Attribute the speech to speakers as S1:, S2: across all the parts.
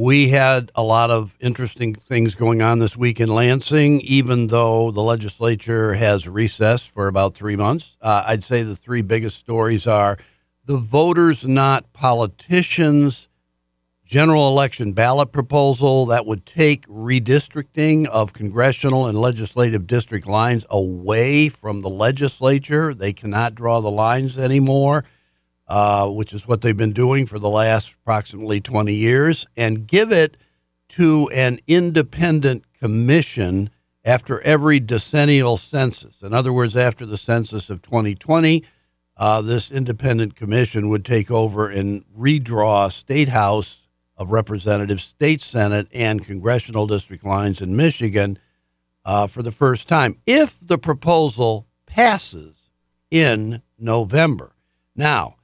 S1: We had a lot of interesting things going on this week in Lansing, even though the legislature has recessed for about three months. Uh, I'd say the three biggest stories are the voters, not politicians, general election ballot proposal that would take redistricting of congressional and legislative district lines away from the legislature. They cannot draw the lines anymore uh, which is what they've been doing for the last approximately 20 years, and give it to an independent commission after every decennial census. In other words, after the census of 2020, uh, this independent commission would take over and redraw state house of representatives, state senate, and congressional district lines in Michigan uh, for the first time if the proposal passes in November. Now,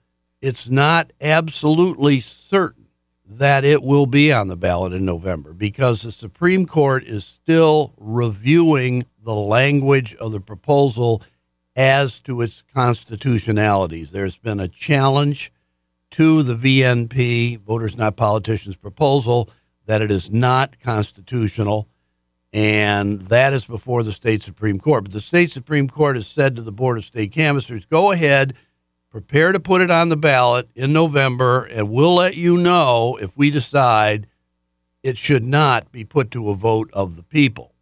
S1: it's not absolutely certain that it will be on the ballot in November because the Supreme Court is still reviewing the language of the proposal as to its constitutionalities. There's been a challenge to the VNP, Voters Not Politicians proposal, that it is not constitutional, and that is before the state Supreme Court. But the state Supreme Court has said to the Board of State Canvassers, go ahead prepare to put it on the ballot in November, and we'll let you know if we decide it should not be put to a vote of the people.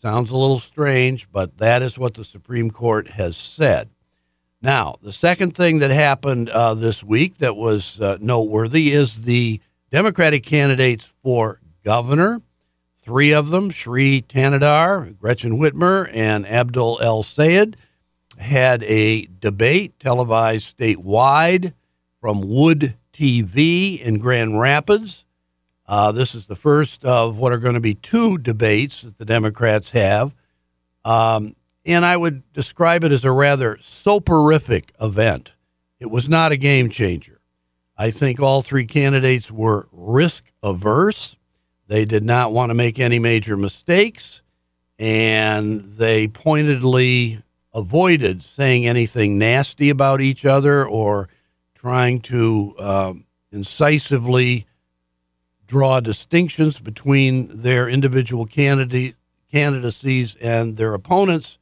S1: Sounds a little strange, but that is what the Supreme Court has said. Now, the second thing that happened uh, this week that was uh, noteworthy is the Democratic candidates for governor. Three of them, Shri Thanedar, Gretchen Whitmer, and Abdul El Sayed, had a debate televised statewide from Wood TV in Grand Rapids. Uh, this is the first of what are going to be two debates that the Democrats have. Um, and I would describe it as a rather soporific event. It was not a game changer. I think all three candidates were risk averse. They did not want to make any major mistakes, and they pointedly avoided saying anything nasty about each other or trying to uh, incisively draw distinctions between their individual candidate candidacies and their opponents'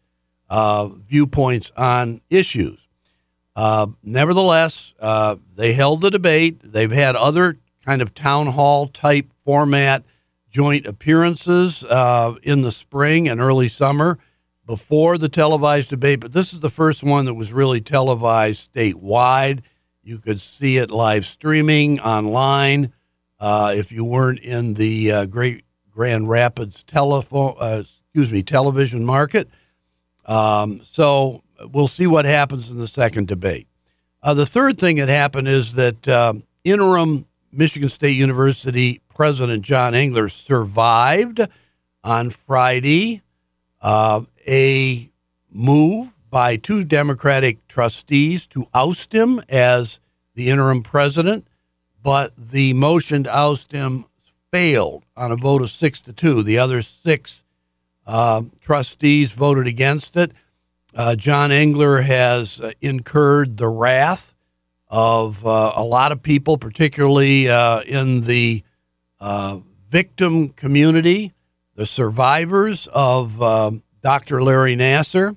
S1: uh, viewpoints on issues. Uh, nevertheless, uh, they held the debate. They've had other kind of town hall type format joint appearances uh, in the spring and early summer before the televised debate, but this is the first one that was really televised statewide. You could see it live streaming online. Uh, if you weren't in the uh, Great Grand Rapids telephone, uh, excuse me, television market, um, so we'll see what happens in the second debate. Uh, the third thing that happened is that um, interim Michigan State University President John Engler survived on Friday. Uh, a move by two Democratic trustees to oust him as the interim president, but the motion to oust him failed on a vote of six to two. The other six uh, trustees voted against it. Uh, John Engler has uh, incurred the wrath of uh, a lot of people, particularly uh, in the uh, victim community, the survivors of um, Dr. Larry Nassar,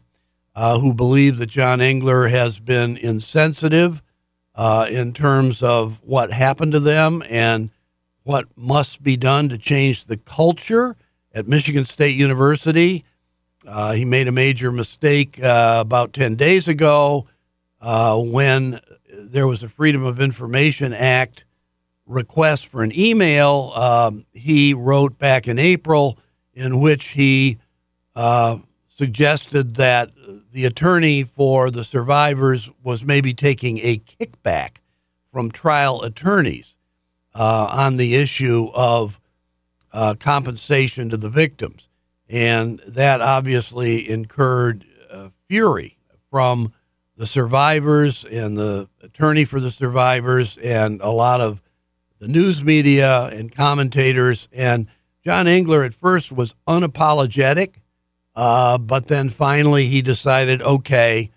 S1: uh, who believe that John Engler has been insensitive uh, in terms of what happened to them and what must be done to change the culture at Michigan State University. Uh, he made a major mistake uh, about 10 days ago uh, when there was a Freedom of Information Act request for an email. Um, he wrote back in April in which he uh, suggested that the attorney for the survivors was maybe taking a kickback from trial attorneys uh, on the issue of uh, compensation to the victims. And that obviously incurred uh, fury from the survivors and the attorney for the survivors and a lot of the news media and commentators. And John Engler at first was unapologetic, uh, but then finally he decided, okay,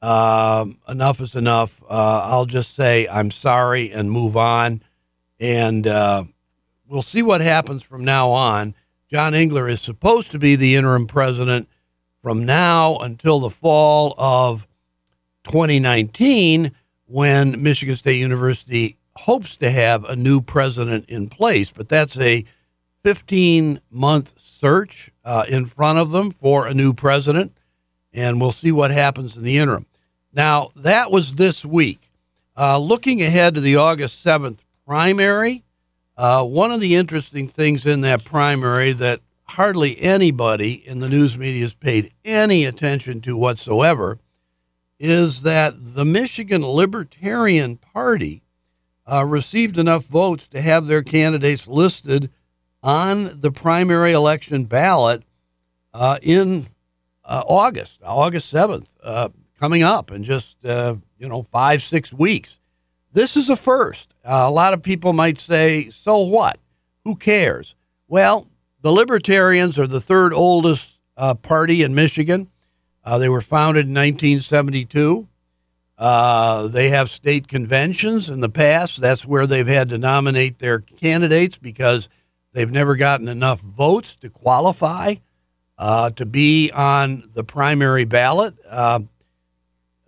S1: uh, enough is enough. Uh, I'll just say I'm sorry and move on. And uh, we'll see what happens from now on. John Engler is supposed to be the interim president from now until the fall of 2019 when Michigan State University hopes to have a new president in place. But that's a 15 month search uh, in front of them for a new president, and we'll see what happens in the interim. Now, that was this week. Uh, looking ahead to the August 7th primary, uh, one of the interesting things in that primary that hardly anybody in the news media has paid any attention to whatsoever is that the Michigan Libertarian Party uh, received enough votes to have their candidates listed on the primary election ballot uh, in uh, August, August 7th, uh, coming up in just, uh, you know, five, six weeks. This is a first. Uh, a lot of people might say, so what? Who cares? Well, the Libertarians are the third oldest party in Michigan. they were founded in 1972. Uh, they have state conventions in the past. That's where they've had to nominate their candidates because they've never gotten enough votes to qualify uh, to be on the primary ballot. Uh,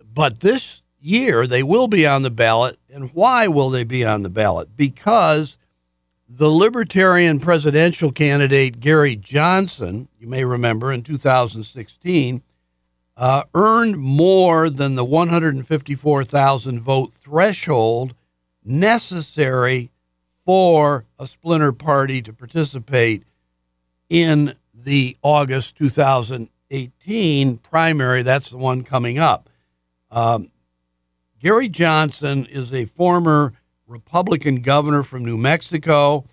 S1: but this year, they will be on the ballot. And why will they be on the ballot? Because the Libertarian presidential candidate, Gary Johnson, you may remember in 2016, uh, earned more than the 154,000 vote threshold necessary for a splinter party to participate in the August 2018 primary. That's the one coming up. Um, Gary Johnson is a former Republican governor from New Mexico,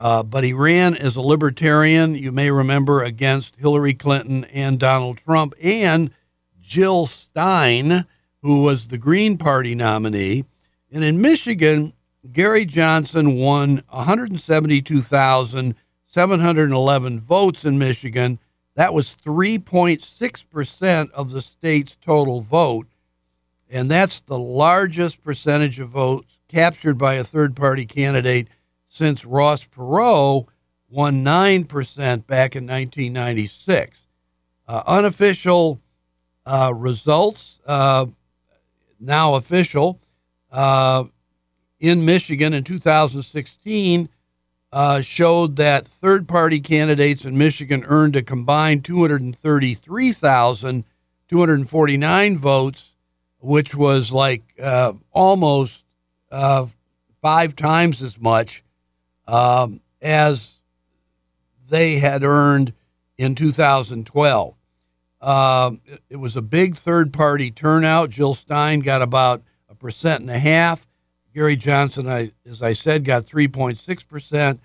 S1: uh, but he ran as a libertarian, you may remember, against Hillary Clinton and Donald Trump and Jill Stein, who was the Green Party nominee. And in Michigan, Gary Johnson won 172,711 votes in Michigan. That was 3.6% of the state's total vote. And that's the largest percentage of votes captured by a third party candidate since Ross Perot won 9% back in 1996. Uh, unofficial uh, results, uh, now official, uh, in Michigan in 2016 uh, showed that third party candidates in Michigan earned a combined 233,249 votes, which was like uh, almost uh, five times as much um, as they had earned in 2012. Uh, it was a big third party turnout. Jill Stein got about a percent and a half. Gary Johnson, I, as I said, got 3.6%.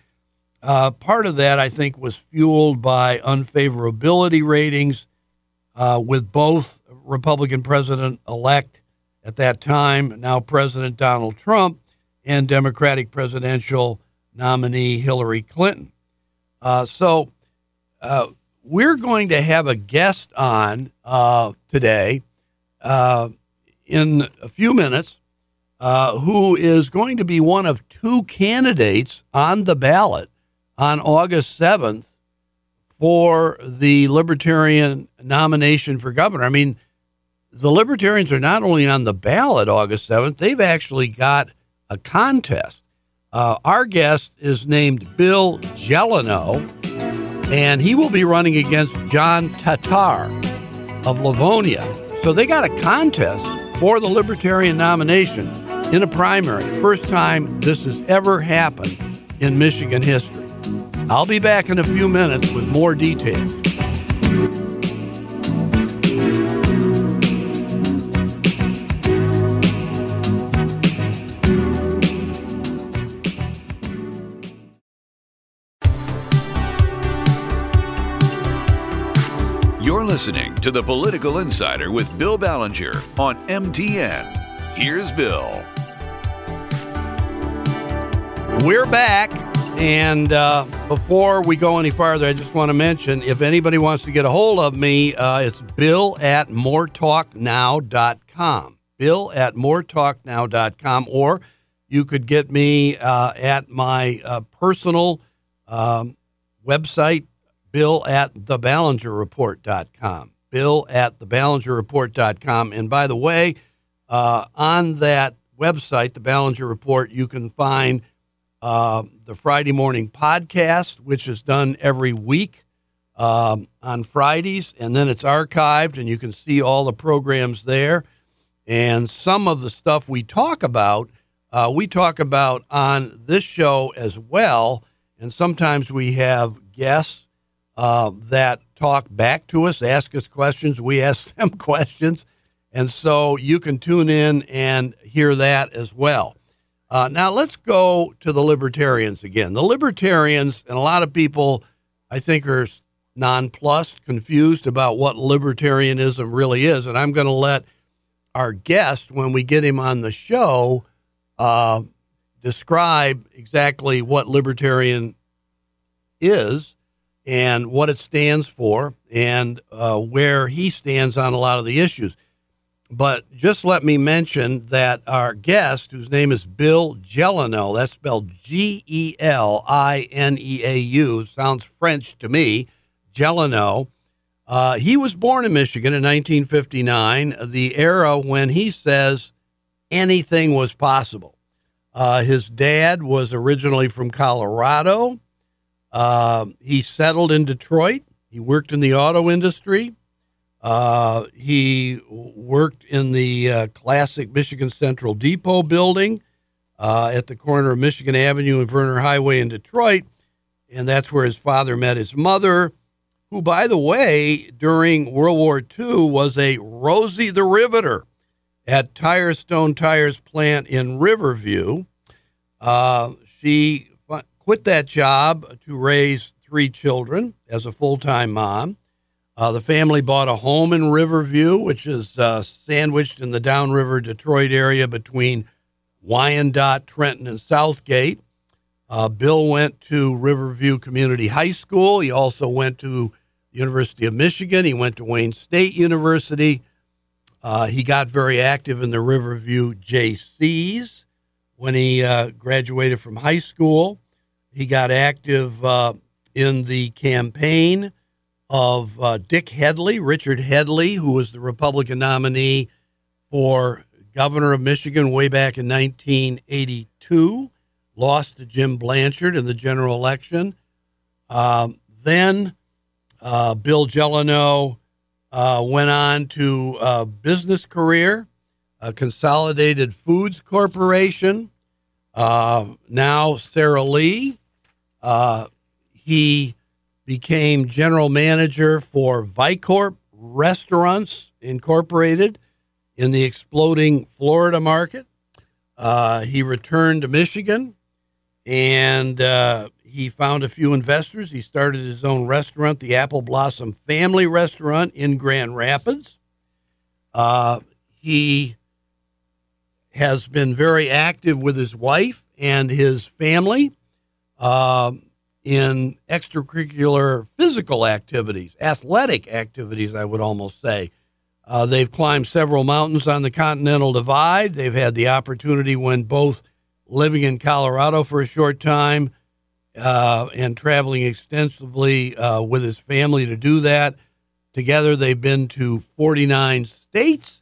S1: Uh, part of that, I think, was fueled by unfavorability ratings uh, with both Republican president elect at that time, now President Donald Trump, and Democratic presidential nominee Hillary Clinton. Uh, so uh, we're going to have a guest on uh, today uh, in a few minutes uh, who is going to be one of two candidates on the ballot on August 7th for the Libertarian nomination for governor. I mean, the Libertarians are not only on the ballot August 7th, they've actually got a contest. Uh, our guest is named Bill Gelineau, and he will be running against John Tatar of Livonia. So they got a contest for the Libertarian nomination in a primary. First time this has ever happened in Michigan history. I'll be back in a few minutes with more details.
S2: You're listening to the Political Insider with Bill Ballenger on MTN. Here's Bill.
S1: We're back. And uh, before we go any farther, I just want to mention if anybody wants to get a hold of me, uh, it's bill at moretalknow.com. Bill at moretalknow.com. Or you could get me uh, at my uh, personal um, website, bill at theballengerreport.com. Bill at theballengerreport.com. And by the way, uh, on that website, the Ballenger Report, you can find – uh, the Friday morning podcast, which is done every week um, on Fridays, and then it's archived, and you can see all the programs there. And some of the stuff we talk about, uh, we talk about on this show as well. And sometimes we have guests uh, that talk back to us, ask us questions. We ask them questions. And so you can tune in and hear that as well. Uh, now let's go to the libertarians again. The libertarians and a lot of people, I think, are nonplussed, confused about what libertarianism really is, and I'm going to let our guest, when we get him on the show, uh, describe exactly what libertarian is and what it stands for and uh, where he stands on a lot of the issues. But just let me mention that our guest, whose name is Bill Gelineau, that's spelled G E L I N E A U, sounds French to me, Gelineau. Uh, he was born in Michigan in 1959, the era when he says anything was possible. Uh, his dad was originally from Colorado. Uh, he settled in Detroit. He worked in the auto industry. Uh, he worked in the uh, classic Michigan Central Depot building uh, at the corner of Michigan Avenue and Vernor Highway in Detroit. And that's where his father met his mother, who, by the way, during World War II was a Rosie the Riveter at Firestone Tires plant in Riverview. Uh, she quit that job to raise three children as a full time mom. Uh, the family bought a home in Riverview, which is uh, sandwiched in the downriver Detroit area between Wyandotte, Trenton, and Southgate. Uh, Bill went to Riverview Community High School. He also went to University of Michigan. He went to Wayne State University. Uh, he got very active in the Riverview JCs when he uh, graduated from high school. He got active uh, in the campaign of uh, Dick Headlee, Richard Headlee, who was the Republican nominee for governor of Michigan way back in 1982, lost to Jim Blanchard in the general election. Um, then uh, Bill Gelineau uh, went on to a business career, a Consolidated Foods Corporation. Uh, now Sara Lee. Uh, he became general manager for Vicorp Restaurants Incorporated in the exploding Florida market. Uh, he returned to Michigan and uh, he found a few investors. He started his own restaurant, the Apple Blossom Family Restaurant in Grand Rapids. Uh, he has been very active with his wife and his family. Um, in extracurricular physical activities, athletic activities, I would almost say. Uh, they've climbed several mountains on the Continental Divide. They've had the opportunity when both living in Colorado for a short time uh, and traveling extensively uh, with his family to do that. Together, they've been to 49 states,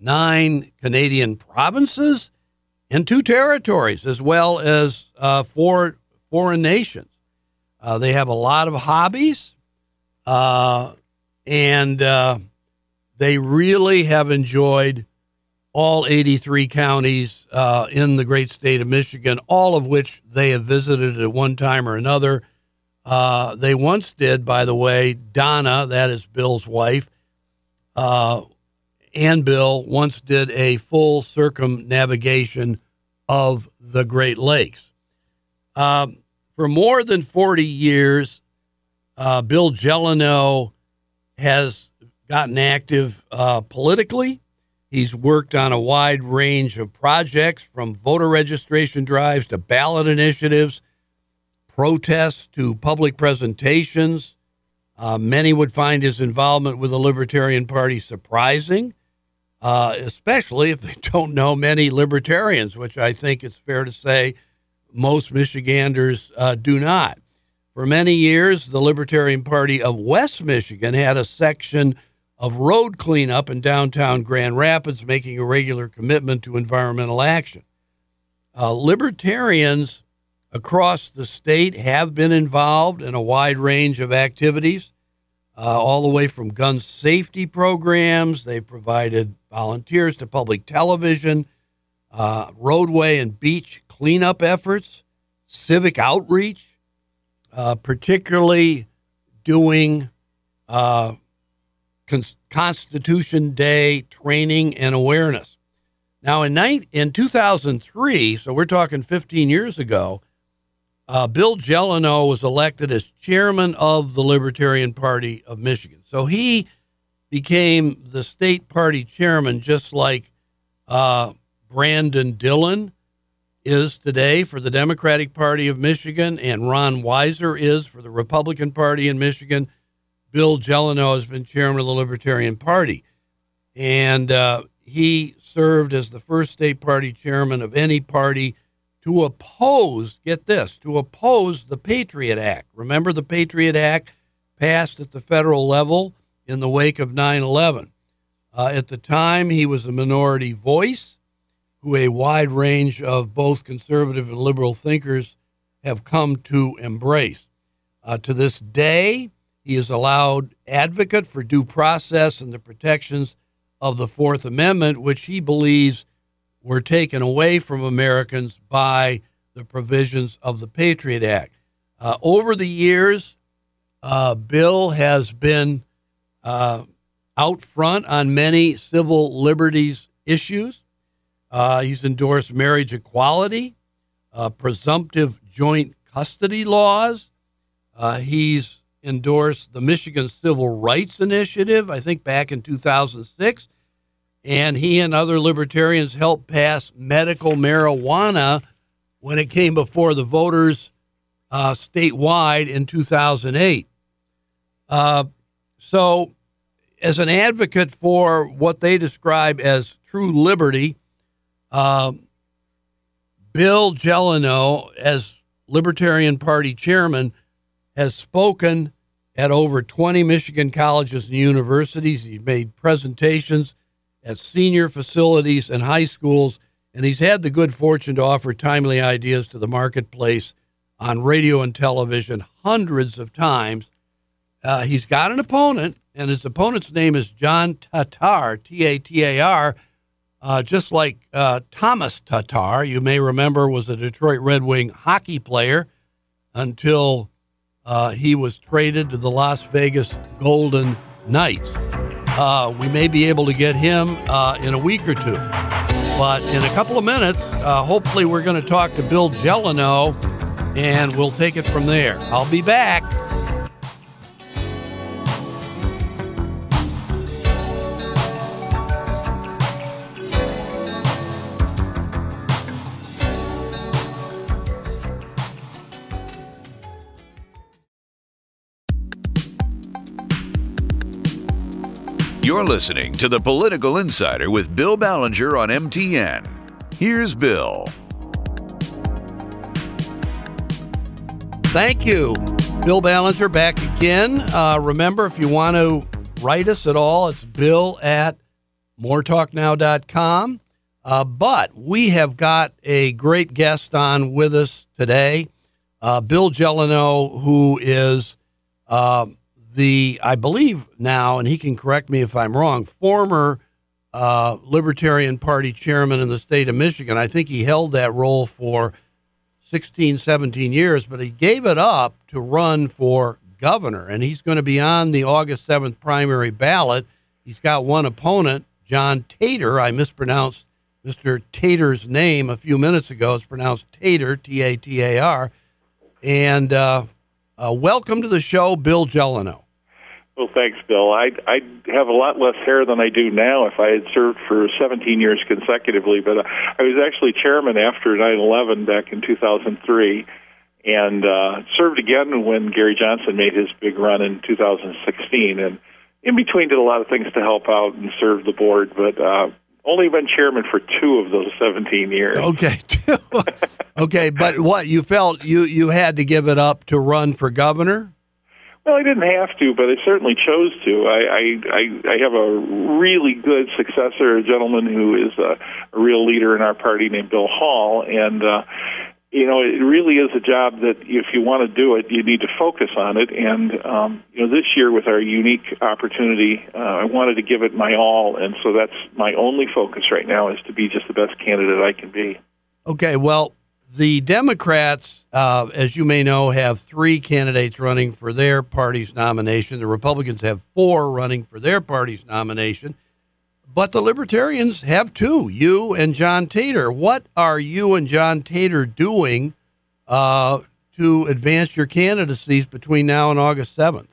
S1: nine Canadian provinces, and two territories, as well as uh, four foreign nations. Uh, they have a lot of hobbies, uh, and uh, they really have enjoyed all 83 counties uh, in the great state of Michigan, all of which they have visited at one time or another. Uh, they once did, by the way, Donna, that is Bill's wife, uh, and Bill once did a full circumnavigation of the Great Lakes. Um, for more than 40 years, uh, Bill Gelineau has gotten active uh, politically. He's worked on a wide range of projects from voter registration drives to ballot initiatives, protests to public presentations. Uh, many would find his involvement with the Libertarian Party surprising, uh, especially if they don't know many libertarians, which I think it's fair to say most Michiganders uh, do not. For many years, the Libertarian Party of West Michigan had a section of road cleanup in downtown Grand Rapids, making a regular commitment to environmental action. Uh, libertarians across the state have been involved in a wide range of activities, uh, all the way from gun safety programs. They provided volunteers to public television, uh, roadway and beach cleanup efforts, civic outreach, uh, particularly doing uh, Con- Constitution Day training and awareness. Now, in, ni- in 2003, so we're talking 15 years ago, uh, Bill Gelineau was elected as chairman of the Libertarian Party of Michigan. So he became the state party chairman, just like uh, Brandon Dillon is today for the Democratic Party of Michigan, and Ron Weiser is for the Republican Party in Michigan. Bill Gelineau has been chairman of the Libertarian Party, and uh, he served as the first state party chairman of any party to oppose, get this, to oppose the Patriot Act. Remember the Patriot Act passed at the federal level in the wake of 9 11. Uh, at the time, he was a minority voice who a wide range of both conservative and liberal thinkers have come to embrace. Uh, to this day, he is a loud advocate for due process and the protections of the Fourth Amendment, which he believes were taken away from Americans by the provisions of the Patriot Act. Uh, over the years, uh, Bill has been uh, out front on many civil liberties issues. Uh, he's endorsed marriage equality, uh, presumptive joint custody laws. Uh, he's endorsed the Michigan Civil Rights Initiative, I think back in 2006. And he and other libertarians helped pass medical marijuana when it came before the voters uh, statewide in 2008. Uh, so, as an advocate for what they describe as true liberty, um, Bill Gelineau, as Libertarian Party chairman, has spoken at over 20 Michigan colleges and universities. He's made presentations at senior facilities and high schools, and he's had the good fortune to offer timely ideas to the marketplace on radio and television hundreds of times. Uh, he's got an opponent, and his opponent's name is John Tatar, T A T A R uh, just like uh, Thomas Tatar, you may remember, was a Detroit Red Wing hockey player until uh, he was traded to the Las Vegas Golden Knights. Uh, we may be able to get him uh, in a week or two. But in a couple of minutes, uh, hopefully, we're going to talk to Bill Gelineau and we'll take it from there. I'll be back.
S2: You're listening to The Political Insider with Bill Ballenger on MTN. Here's Bill.
S1: Thank you. Bill Ballenger back again. Uh, remember, if you want to write us at all, it's bill at moretalknow.com. Uh, but we have got a great guest on with us today, uh, Bill Gelineau, who is uh, the, I believe now, and he can correct me if I'm wrong, former uh, Libertarian Party chairman in the state of Michigan. I think he held that role for 16, 17 years, but he gave it up to run for governor, and he's going to be on the August 7th primary ballot. He's got one opponent, John Tatar. I mispronounced Mr. Tatar's name a few minutes ago. It's pronounced Tatar, T A T A R. And uh, uh, welcome to the show, Bill Gelineau.
S3: Well, thanks, Bill. I'd, I'd have a lot less hair than I do now if I had served for 17 years consecutively, but I was actually chairman after 9/11 back in 2003 and uh, served again when Gary Johnson made his big run in 2016 and in between did a lot of things to help out and serve the board, but uh, only been chairman for two of those 17 years.
S1: Okay, okay, but what you felt you you had to give it up to run for governor?
S3: Well, I didn't have to, but I certainly chose to. I I I, I have a really good successor, a gentleman who is a, a real leader in our party named Bill Hall, and uh, you know, it really is a job that if you want to do it, you need to focus on it. And um, you know, this year with our unique opportunity, uh, I wanted to give it my all, and so that's my only focus right now is to be just the best candidate I can be.
S1: Okay, well, the Democrats, uh, as you may know, have three candidates running for their party's nomination. The Republicans have four running for their party's nomination. But the Libertarians have two, you and John Tatar. What are you and John Tatar doing uh, to advance your candidacies between now and August 7th?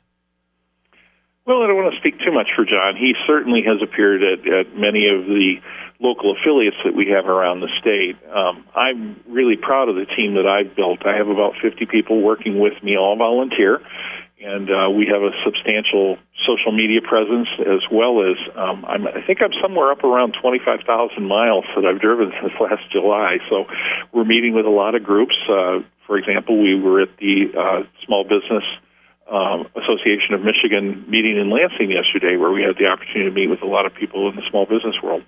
S3: Well, I don't want to speak too much for John. He certainly has appeared at, at many of the local affiliates that we have around the state. Um, I'm really proud of the team that I've built. I have about 50 people working with me, all volunteer and uh, we have a substantial social media presence as well as um, I'm, I think I'm somewhere up around 25,000 miles that I've driven since last July. So we're meeting with a lot of groups. Uh, for example, we were at the uh, Small Business um, Association of Michigan meeting in Lansing yesterday, where we had the opportunity to meet with a lot of people in the small business world.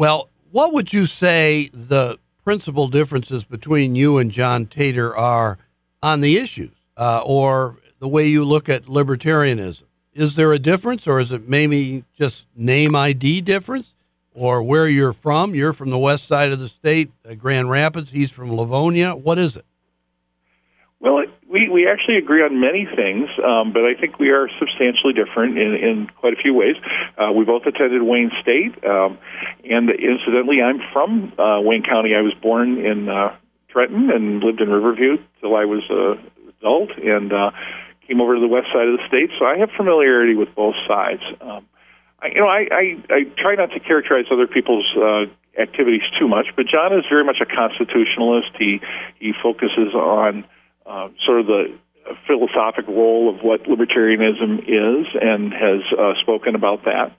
S1: Well, what would you say the principal differences between you and John Tatar are on the issues? uh, or the way you look at libertarianism? Is there a difference, or is it maybe just name ID difference, or where you're from? You're from the west side of the state, uh, Grand Rapids. He's from Livonia. What is it?
S3: Well, we, we actually agree on many things, um, but I think we are substantially different in, in quite a few ways. Uh, we both attended Wayne State, um, and incidentally, I'm from uh, Wayne County. I was born in uh, Trenton and lived in Riverview till I was uh, adult and uh, came over to the west side of the state, so I have familiarity with both sides. Um, I, you know, I, I, I try not to characterize other people's uh, activities too much, but John is very much a constitutionalist. He he focuses on sort of the philosophic role of what libertarianism is, and has uh, spoken about that.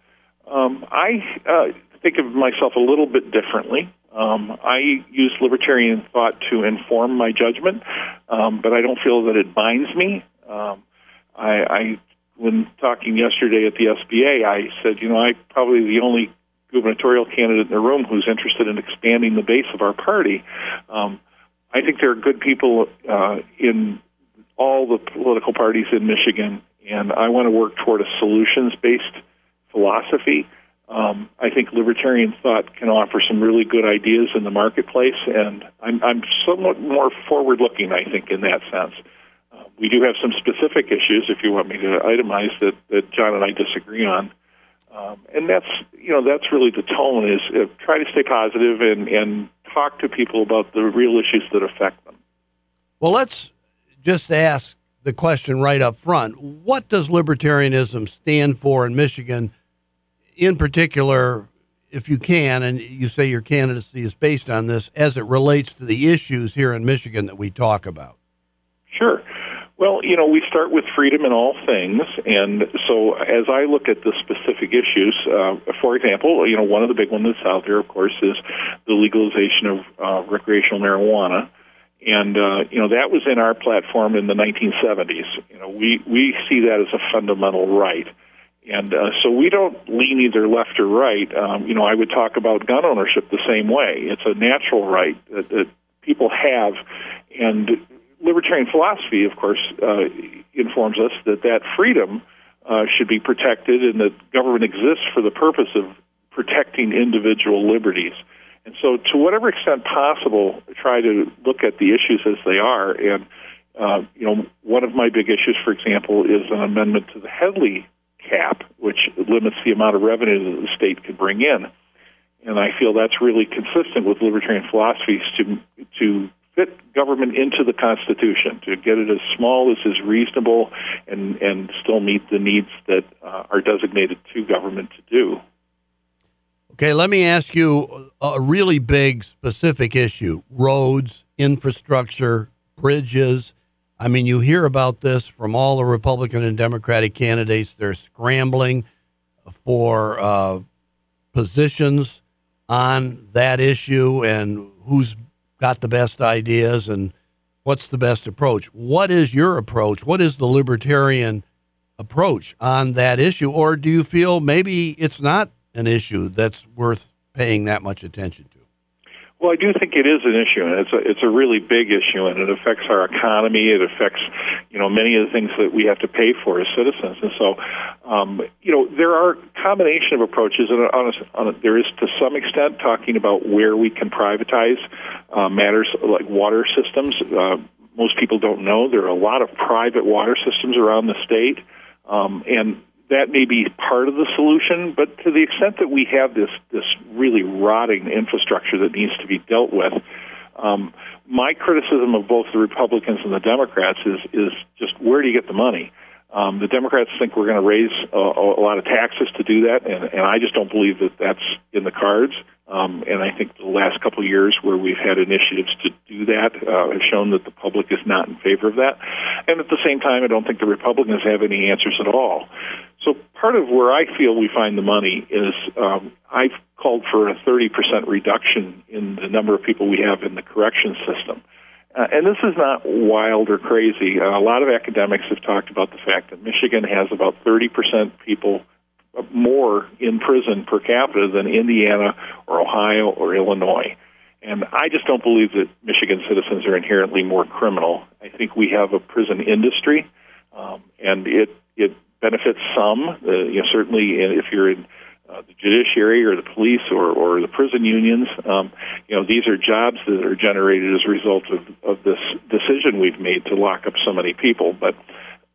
S3: Um, I uh, think of myself a little bit differently. Um, I use libertarian thought to inform my judgment, um, but I don't feel that it binds me. Um, I, I, when talking yesterday at the SBA, I said, you know, I'm probably the only gubernatorial candidate in the room who's interested in expanding the base of our party. Um, I think there are good people uh, in all the political parties in Michigan, and I want to work toward a solutions-based philosophy um, I think libertarian thought can offer some really good ideas in the marketplace, and I'm, I'm somewhat more forward looking, I think, in that sense. Uh, we do have some specific issues, if you want me to itemize, that, that John and I disagree on. Um, and that's you know that's really the tone is uh, try to stay positive and and talk to people about the real issues that affect them.
S1: Well, let's just ask the question right up front: What does libertarianism stand for in Michigan? in particular, if you can, and you say your candidacy is based on this, as it relates to the issues here in Michigan that we talk about?
S3: Sure. Well, you know, we start with freedom in all things, and so as I look at the specific issues, uh, for example, you know, one of the big ones that's out there, of course, is the legalization of uh, recreational marijuana, and uh, you know that was in our platform in the 1970s. You know, we we see that as a fundamental right. And uh, so we don't lean either left or right. Um, you know, I would talk about gun ownership the same way. It's a natural right that, that people have, and libertarian philosophy, of course, uh, informs us that that freedom uh, should be protected, and that government exists for the purpose of protecting individual liberties. And so, to whatever extent possible, try to look at the issues as they are. And uh, you know, one of my big issues, for example, is an amendment to the Headlee cap, which limits the amount of revenue that the state could bring in. And I feel that's really consistent with libertarian philosophies to to fit government into the Constitution, to get it as small as is reasonable and, and still meet the needs that uh, are designated to government to do.
S1: Okay, let me ask you a really big specific issue roads, infrastructure, bridges. I mean, you hear about this from all the Republican and Democratic candidates. They're scrambling for uh, positions on that issue and who's got the best ideas and what's the best approach. What is your approach? What is the libertarian approach on that issue? Or do you feel maybe it's not an issue that's worth paying that much attention?
S3: Well, I do think it is an issue, and it's a it's a really big issue, and it affects our economy. It affects, you know, many of the things that we have to pay for as citizens. And so, um, you know, there are a combination of approaches, and on a, on a, there is to some extent talking about where we can privatize uh, matters like water systems. Uh, most people don't know there are a lot of private water systems around the state, um, and that may be part of the solution, but to the extent that we have this this really rotting infrastructure that needs to be dealt with, um, my criticism of both the Republicans and the Democrats is is just where do you get the money? Um, the Democrats think we're going to raise a, a lot of taxes to do that, and, and I just don't believe that that's in the cards. Um, and I think the last couple of years where we've had initiatives to do that uh, have shown that the public is not in favor of that. And at the same time, I don't think the Republicans have any answers at all. So part of where I feel we find the money is um, I've called for a 30% reduction in the number of people we have in the correction system. Uh, and this is not wild or crazy. Uh, a lot of academics have talked about the fact that Michigan has about 30% people more in prison per capita than Indiana or Ohio or Illinois. And I just don't believe that Michigan citizens are inherently more criminal. I think we have a prison industry, um, and it it benefits some. Uh, you know, certainly if you're in uh, the judiciary or the police or, or the prison unions. Um, you know, these are jobs that are generated as a result of, of this decision we've made to lock up so many people. But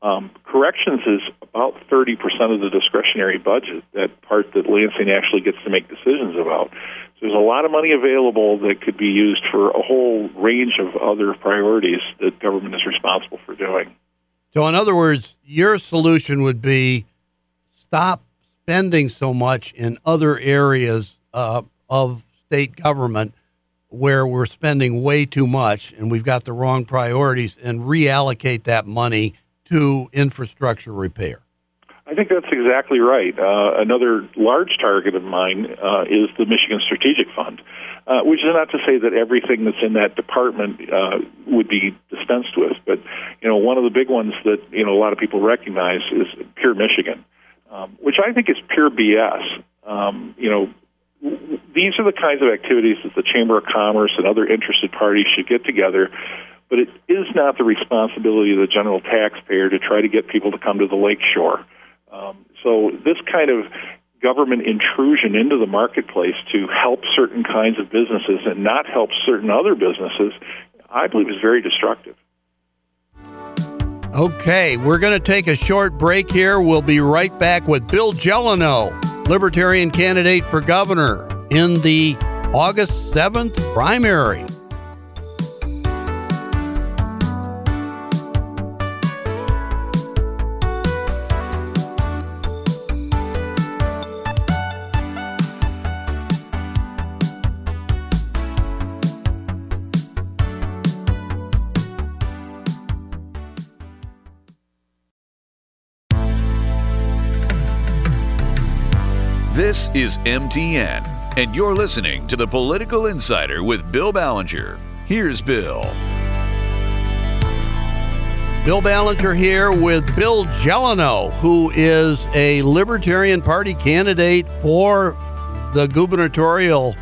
S3: um, corrections is about 30% of the discretionary budget, that part that Lansing actually gets to make decisions about. So there's a lot of money available that could be used for a whole range of other priorities that government is responsible for doing.
S1: So, in other words, your solution would be stop spending so much in other areas uh, of state government where we're spending way too much and we've got the wrong priorities and reallocate that money to infrastructure repair.
S3: I think that's exactly right. Uh, another large target of mine uh, is the Michigan Strategic Fund, uh, which is not to say that everything that's in that department uh, would be dispensed with, but you know, one of the big ones that you know a lot of people recognize is Pure Michigan, um, which I think is pure BS. Um, you know, these are the kinds of activities that the Chamber of Commerce and other interested parties should get together but it is not the responsibility of the general taxpayer to try to get people to come to the lake shore. Um, so this kind of government intrusion into the marketplace to help certain kinds of businesses and not help certain other businesses, I believe is very destructive.
S1: Okay, we're going to take a short break here. We'll be right back with Bill Gelineau, Libertarian candidate for governor in the August 7th primary.
S2: Is MTN, and you're listening to the Political Insider with Bill Ballenger. Here's Bill.
S1: Bill Ballenger here with Bill Gelineau, who is a Libertarian Party candidate for the gubernatorial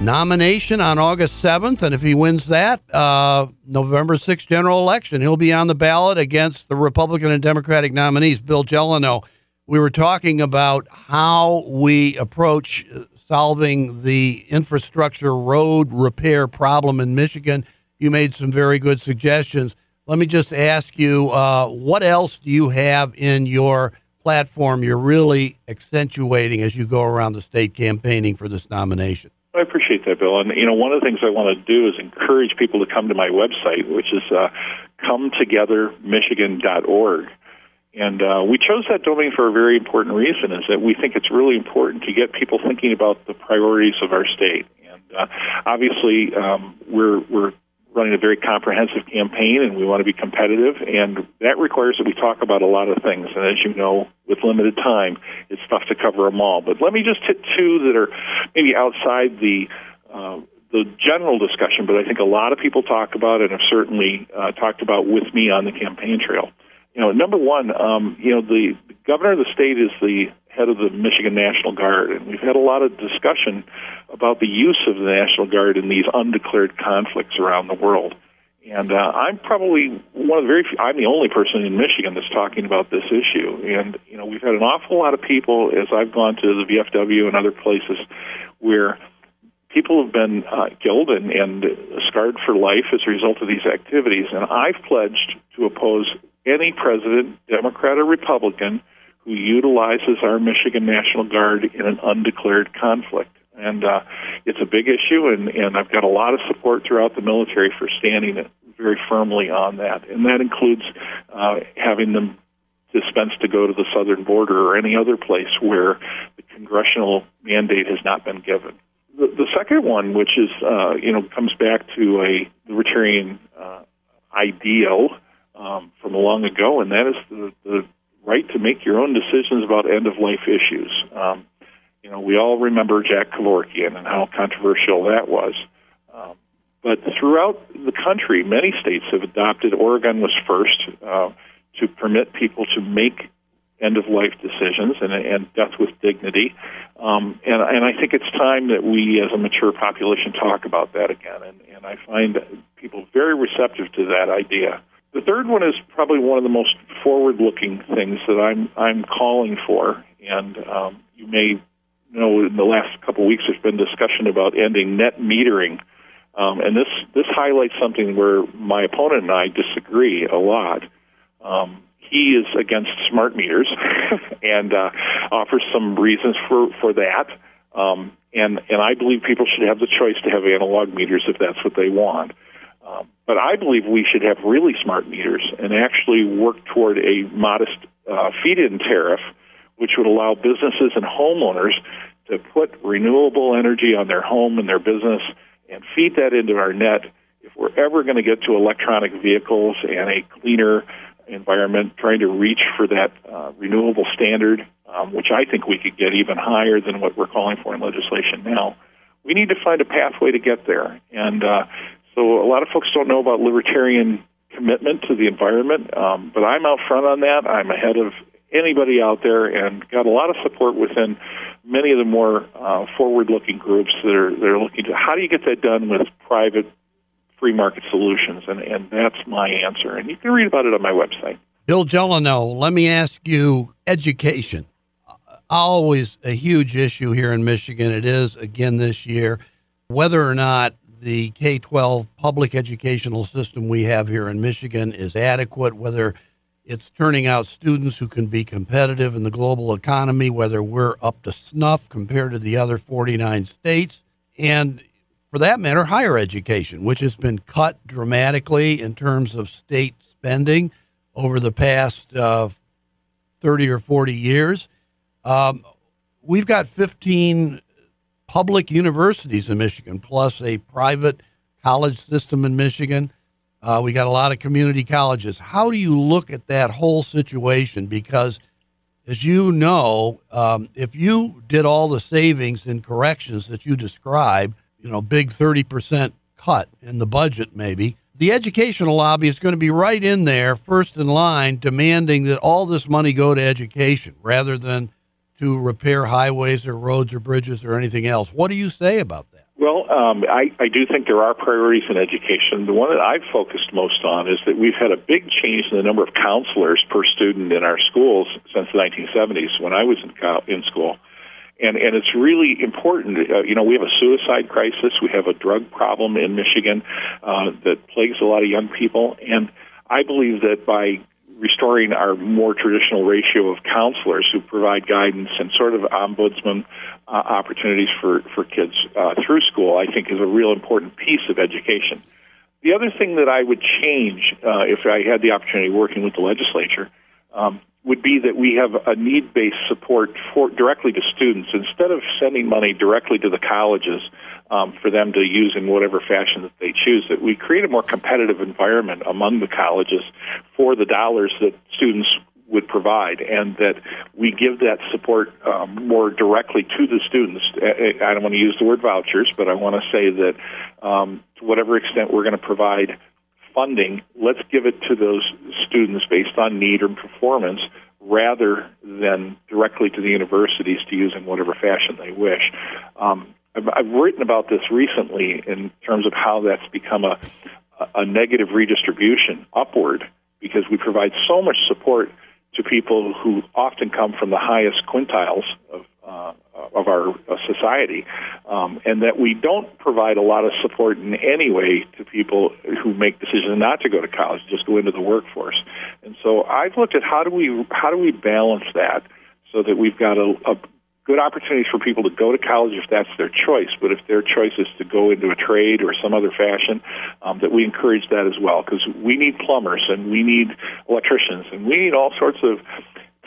S1: nomination on August 7th. And if he wins that, uh, November 6th general election, he'll be on the ballot against the Republican and Democratic nominees. Bill Gelineau we were talking about how we approach uh, solving the infrastructure road repair problem in Michigan. You made some very good suggestions. Let me just ask you uh, what else do you have in your platform you're really accentuating as you go around the state campaigning for this nomination?
S3: I appreciate that, Bill. And you know, one of the things I want to do is encourage people to come to my website, which is uh, cometogethermichigan.org. And uh, we chose that domain for a very important reason: is that we think it's really important to get people thinking about the priorities of our state. And uh, obviously, um, we're we're running a very comprehensive campaign, and we want to be competitive, and that requires that we talk about a lot of things. And as you know, with limited time, it's tough to cover them all. But let me just hit two that are maybe outside the uh, the general discussion, but I think a lot of people talk about and have certainly uh, talked about with me on the campaign trail. You know, number one, um, you know, the, governor of the state is the head of the Michigan National Guard, and we've had a lot of discussion about the use of the National Guard in these undeclared conflicts around the world. And uh, I'm probably one of the very few, I'm the only person in Michigan that's talking about this issue. And, you know, we've had an awful lot of people as I've gone to the VFW and other places where people have been uh, killed and, and scarred for life as a result of these activities. And I've pledged to oppose any president, Democrat or Republican, who utilizes our Michigan National Guard in an undeclared conflict. And uh, it's a big issue, and, and I've got a lot of support throughout the military for standing very firmly on that. And that includes uh, having them dispensed to go to the southern border or any other place where the congressional mandate has not been given. The, the second one, which is uh, you know comes back to a libertarian uh, ideal um, from long ago, and that is the, the right to make your own decisions about end of life issues. Um, you know, we all remember Jack Kevorkian and how controversial that was. Um, but throughout the country, many states have adopted. Oregon was first uh, to permit people to make end of life decisions and, and death with dignity. Um, and, and I think it's time that we, as a mature population, talk about that again. And, and I find people very receptive to that idea. The third one is probably one of the most forward-looking things that I'm I'm calling for, and um, you may know in the last couple of weeks there's been discussion about ending net metering, um, and this this highlights something where my opponent and I disagree a lot. Um, he is against smart meters and uh, offers some reasons for for that. Um, and and I believe people should have the choice to have analog meters if that's what they want. Um, but I believe we should have really smart meters and actually work toward a modest uh, feed-in tariff, which would allow businesses and homeowners to put renewable energy on their home and their business and feed that into our net. If we're ever going to get to electronic vehicles and a cleaner environment, trying to reach for that uh, renewable standard, um, which I think we could get even higher than what we're calling for in legislation now, we need to find a pathway to get there. And uh, so a lot of folks don't know about libertarian commitment to the environment, um, but I'm out front on that. I'm ahead of anybody out there and got a lot of support within many of the more uh, forward-looking groups that are that are looking to how do you get that done with private free market solutions, and and that's my answer. And you can read about it on my website.
S1: Bill Gelineau, let me ask you education. Always a huge issue here in Michigan. It is again this year. Whether or not the K 12 public educational system we have here in Michigan is adequate, whether it's turning out students who can be competitive in the global economy, whether we're up to snuff compared to the other 49 states, and for that matter, higher education, which has been cut dramatically in terms of state spending over the past uh, 30 or 40 years. Um, we've got 15 public universities in Michigan, plus a private college system in Michigan. Uh, we got a lot of community colleges. How do you look at that whole situation? Because, as you know, um, if you did all the savings and corrections that you describe, you know, big 30% cut in the budget, maybe, the educational lobby is going to be right in there, first in line, demanding that all this money go to education rather than to repair highways or roads or bridges or anything else. What do you say about that?
S3: Well, um, I, I do think there are priorities in education. The one that I've focused most on is that we've had a big change in the number of counselors per student in our schools since the 1970s when I was in, in school. And, and it's really important. Uh, you know, we have a suicide crisis. We have a drug problem in Michigan uh, that plagues a lot of young people. And I believe that by restoring our more traditional ratio of counselors who provide guidance and sort of ombudsman uh, opportunities for, for kids uh, through school, I think is a real important piece of education. The other thing that I would change uh, if I had the opportunity working with the legislature um, would be that we have a need-based support for directly to students instead of sending money directly to the colleges um, for them to use in whatever fashion that they choose. That we create a more competitive environment among the colleges for the dollars that students would provide, and that we give that support um, more directly to the students. I don't want to use the word vouchers, but I want to say that um, to whatever extent we're going to provide funding, let's give it to those students based on need or performance rather than directly to the universities to use in whatever fashion they wish. Um, I've, I've written about this recently in terms of how that's become a, a negative redistribution upward because we provide so much support to people who often come from the highest quintiles of uh, of our uh, society, um, and that we don't provide a lot of support in any way to people who make decisions not to go to college, just go into the workforce. And so I've looked at how do we how do we balance that so that we've got a, a good opportunities for people to go to college if that's their choice. But if their choice is to go into a trade or some other fashion, um, that we encourage that as well because we need plumbers and we need electricians and we need all sorts of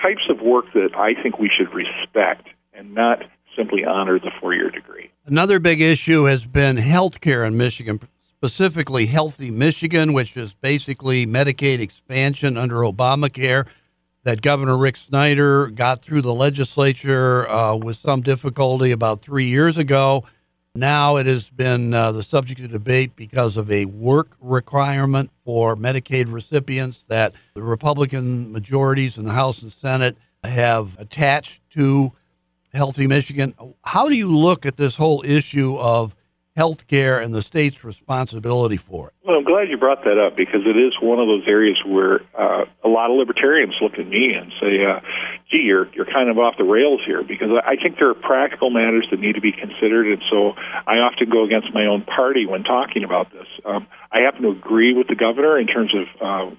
S3: types of work that I think we should respect and not simply honor the four year degree.
S1: Another big issue has been health care in Michigan, specifically Healthy Michigan, which is basically Medicaid expansion under Obamacare that Governor Rick Snyder got through the legislature uh, with some difficulty about three years ago. Now it has been uh, the subject of debate because of a work requirement for Medicaid recipients that the Republican majorities in the House and Senate have attached to Healthy Michigan. How do you look at this whole issue of health care and the state's responsibility for it?
S3: Well, I'm glad you brought that up because it is one of those areas where uh, a lot of libertarians look at me and say, uh, "Gee, you're you're kind of off the rails here." Because I think there are practical matters that need to be considered, and so I often go against my own party when talking about this. Um, I happen to agree with the governor in terms of. Uh,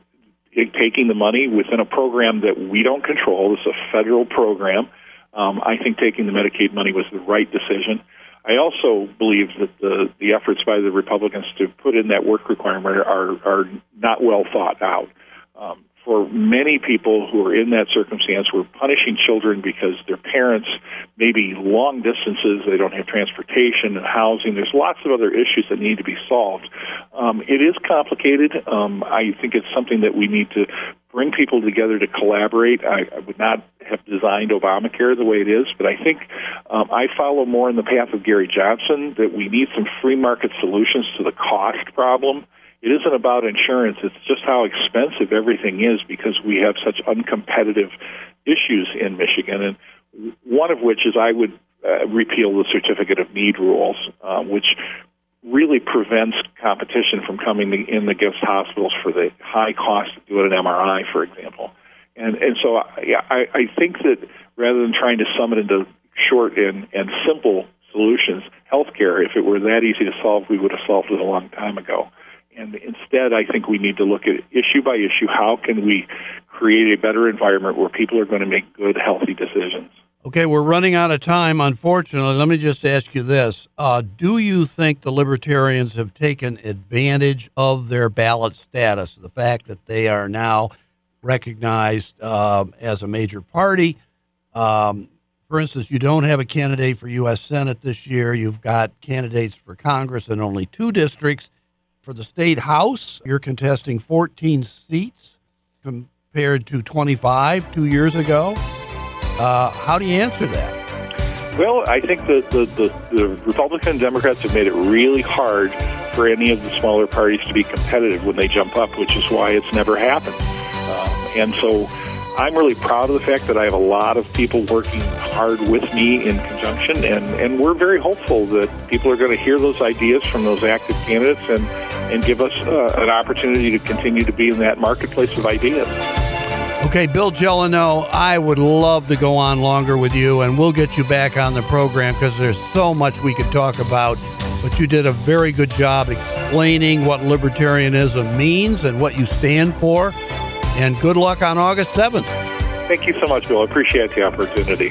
S3: taking the money within a program that we don't control. Is a federal program. Um, I think taking the Medicaid money was the right decision. I also believe that the, the efforts by the Republicans to put in that work requirement are, are not well thought out. Um, for many people who are in that circumstance, we're punishing children because their parents may be long distances, they don't have transportation and housing. There's lots of other issues that need to be solved. Um, it is complicated. Um, I think it's something that we need to bring people together to collaborate. I, I would not have designed Obamacare the way it is, but I think um, I follow more in the path of Gary Johnson that we need some free market solutions to the cost problem it isn't about insurance. It's just how expensive everything is because we have such uncompetitive issues in Michigan. And one of which is I would uh, repeal the certificate of need rules, uh, which really prevents competition from coming in against hospitals for the high cost to do an MRI, for example. And and so uh, I, I think that rather than trying to sum it into short and, and simple solutions, healthcare, if it were that easy to solve, we would have solved it a long time ago. And instead, I think we need to look at issue by issue. How can we create a better environment where people are going to make good, healthy decisions?
S1: Okay, we're running out of time, unfortunately. Let me just ask you this uh, Do you think the Libertarians have taken advantage of their ballot status, the fact that they are now recognized uh, as a major party? Um, for instance, you don't have a candidate for U.S. Senate this year. You've got candidates for Congress in only two districts. For the state house, you're contesting 14 seats compared to 25 two years ago. Uh, how do you answer that?
S3: Well, I think that the, the, the Republican and Democrats have made it really hard for any of the smaller parties to be competitive when they jump up, which is why it's never happened. Uh, and so I'm really proud of the fact that I have a lot of people working hard with me in conjunction, and, and we're very hopeful that people are going to hear those ideas from those active candidates and, and give us uh, an opportunity to continue to be in that marketplace of ideas.
S1: Okay, Bill Gelineau, I would love to go on longer with you, and we'll get you back on the program because there's so much we could talk about. But you did a very good job explaining what libertarianism means and what you stand for. And good luck on August 7th.
S3: Thank you so much, Bill. I appreciate the opportunity.